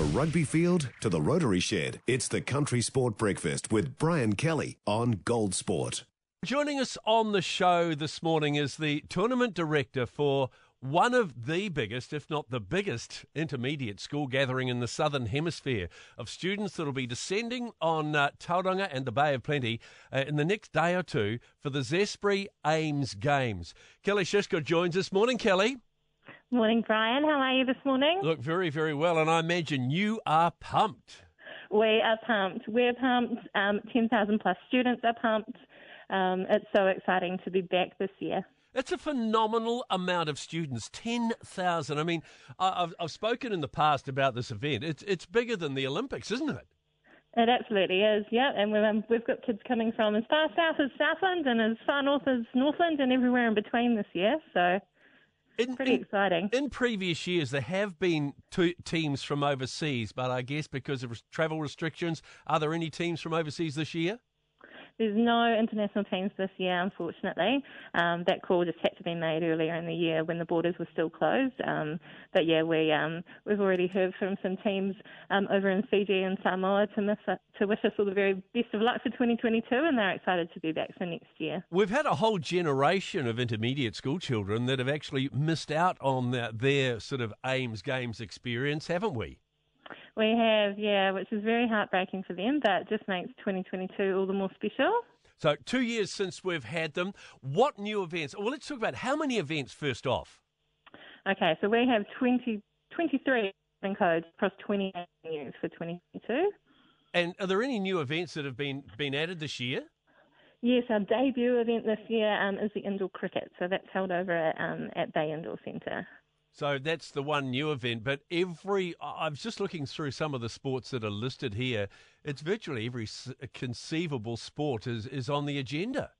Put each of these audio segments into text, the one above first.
the rugby field to the Rotary Shed, it's the Country Sport Breakfast with Brian Kelly on Gold Sport. Joining us on the show this morning is the tournament director for one of the biggest, if not the biggest, intermediate school gathering in the southern hemisphere of students that will be descending on uh, Tauranga and the Bay of Plenty uh, in the next day or two for the Zespri AIMS Games. Kelly Schischka joins us. Morning, Kelly. Morning, Brian. How are you this morning? Look, very, very well. And I imagine you are pumped. We are pumped. We're pumped. Um, 10,000 plus students are pumped. Um, it's so exciting to be back this year. It's a phenomenal amount of students, 10,000. I mean, I've, I've spoken in the past about this event. It's, it's bigger than the Olympics, isn't it? It absolutely is, yeah. And we've, um, we've got kids coming from as far south as Southland and as far north as Northland and everywhere in between this year. So in, pretty in, exciting. In previous years, there have been two teams from overseas, but I guess because of travel restrictions, are there any teams from overseas this year? There's no international teams this year, unfortunately. Um, that call just had to be made earlier in the year when the borders were still closed. Um, but yeah, we um, we've already heard from some teams um, over in Fiji and Samoa to, miss, to wish us all the very best of luck for 2022, and they're excited to be back for next year. We've had a whole generation of intermediate school children that have actually missed out on their, their sort of AIMS Games experience, haven't we? We have, yeah, which is very heartbreaking for them, but just makes 2022 all the more special. So, two years since we've had them. What new events? Well, let's talk about how many events first off. Okay, so we have 20, 23 codes across 28 venues for 2022. And are there any new events that have been, been added this year? Yes, our debut event this year um, is the indoor cricket. So that's held over at, um, at Bay Indoor Centre. So that's the one new event. But every, I was just looking through some of the sports that are listed here. It's virtually every conceivable sport is, is on the agenda.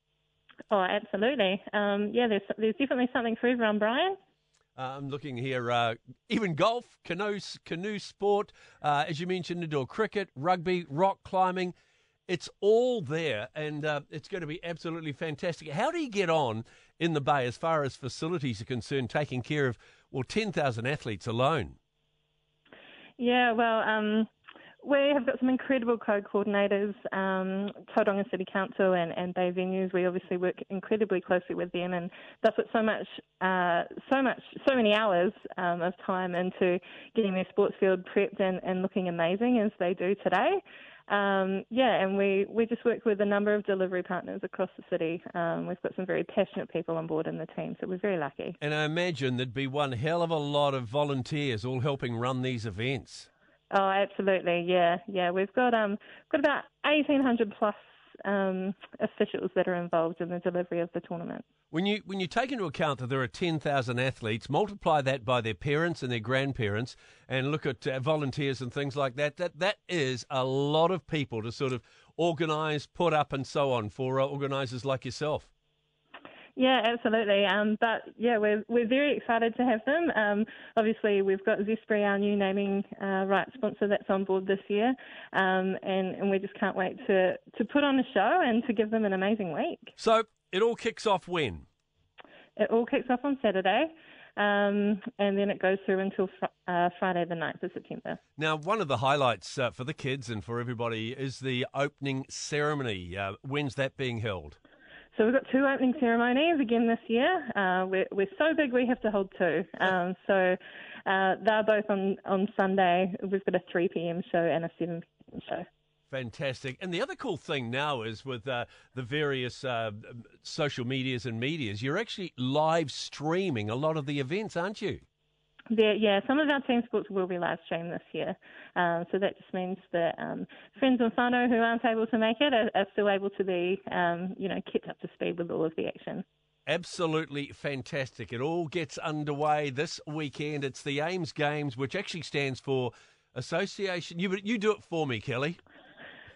Oh, absolutely. Um, yeah, there's, there's definitely something for everyone, Brian. Uh, I'm looking here, uh, even golf, canoe, canoe sport, uh, as you mentioned, indoor cricket, rugby, rock climbing. It's all there, and uh, it's going to be absolutely fantastic. How do you get on in the Bay as far as facilities are concerned, taking care of well, 10,000 athletes alone. Yeah, well, um, we have got some incredible co-coordinators, um, Tauranga City Council and, and Bay Venues. We obviously work incredibly closely with them, and that's put so much, uh, so much, so many hours um, of time into getting their sports field prepped and, and looking amazing as they do today. Um, yeah, and we, we just work with a number of delivery partners across the city. Um, we've got some very passionate people on board in the team, so we're very lucky. And I imagine there'd be one hell of a lot of volunteers all helping run these events. Oh, absolutely, yeah, yeah. We've got um, got about eighteen hundred plus um, officials that are involved in the delivery of the tournament. When you when you take into account that there are ten thousand athletes, multiply that by their parents and their grandparents, and look at uh, volunteers and things like that. That that is a lot of people to sort of organise, put up, and so on for uh, organisers like yourself. Yeah, absolutely. Um, but yeah, we're we're very excited to have them. Um, obviously, we've got Zespri, our new naming uh, rights sponsor, that's on board this year, um, and and we just can't wait to to put on a show and to give them an amazing week. So it all kicks off when? It all kicks off on Saturday. Um, and then it goes through until fr- uh, Friday, the 9th of September. Now, one of the highlights uh, for the kids and for everybody is the opening ceremony. Uh, when's that being held? So we've got two opening ceremonies again this year. Uh, we're, we're so big we have to hold two. Um, so uh, they're both on, on Sunday. We've got a 3 p.m. show and a 7 p.m. show. Fantastic. And the other cool thing now is with uh, the various uh, social medias and medias, you're actually live streaming a lot of the events, aren't you? There, yeah, some of our team sports will be live streamed this year. Um, so that just means that um, friends and whānau who aren't able to make it are, are still able to be, um, you know, kept up to speed with all of the action. Absolutely fantastic. It all gets underway this weekend. It's the AIMS Games, which actually stands for Association. You, you do it for me, Kelly.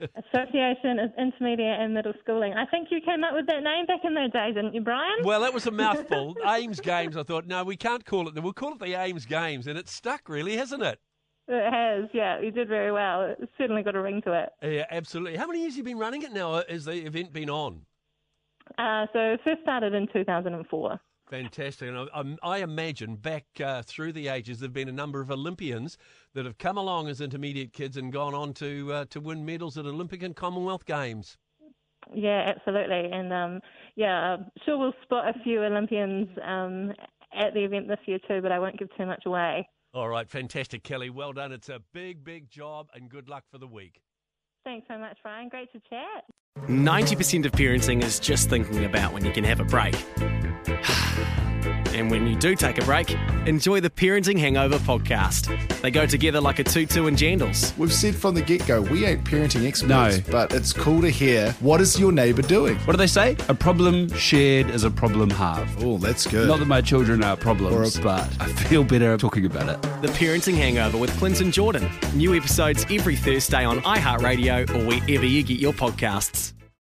Association of Intermediate and Middle Schooling. I think you came up with that name back in those days, didn't you, Brian? Well, that was a mouthful. AIMS Games. I thought, no, we can't call it. That. We'll call it the AIMS Games, and it's stuck, really, hasn't it? It has, yeah. You did very well. It's certainly got a ring to it. Yeah, absolutely. How many years have you been running it now? Has the event been on? Uh, so it first started in 2004. Fantastic. And I, I imagine back uh, through the ages, there have been a number of Olympians that have come along as intermediate kids and gone on to uh, to win medals at Olympic and Commonwealth Games. Yeah, absolutely. And um, yeah, I'm sure we'll spot a few Olympians um, at the event this year too, but I won't give too much away. All right, fantastic, Kelly. Well done. It's a big, big job, and good luck for the week. Thanks so much, Ryan. Great to chat. 90% of parenting is just thinking about when you can have a break. And when you do take a break, enjoy the Parenting Hangover podcast. They go together like a tutu and jandals. We've said from the get go, we ain't parenting experts, No. but it's cool to hear what is your neighbour doing? What do they say? A problem shared is a problem halved. Oh, that's good. Not that my children are problems, Or a- but I feel better talking about it. The Parenting Hangover with Clinton Jordan. New episodes every Thursday on iHeartRadio or wherever you get your podcasts.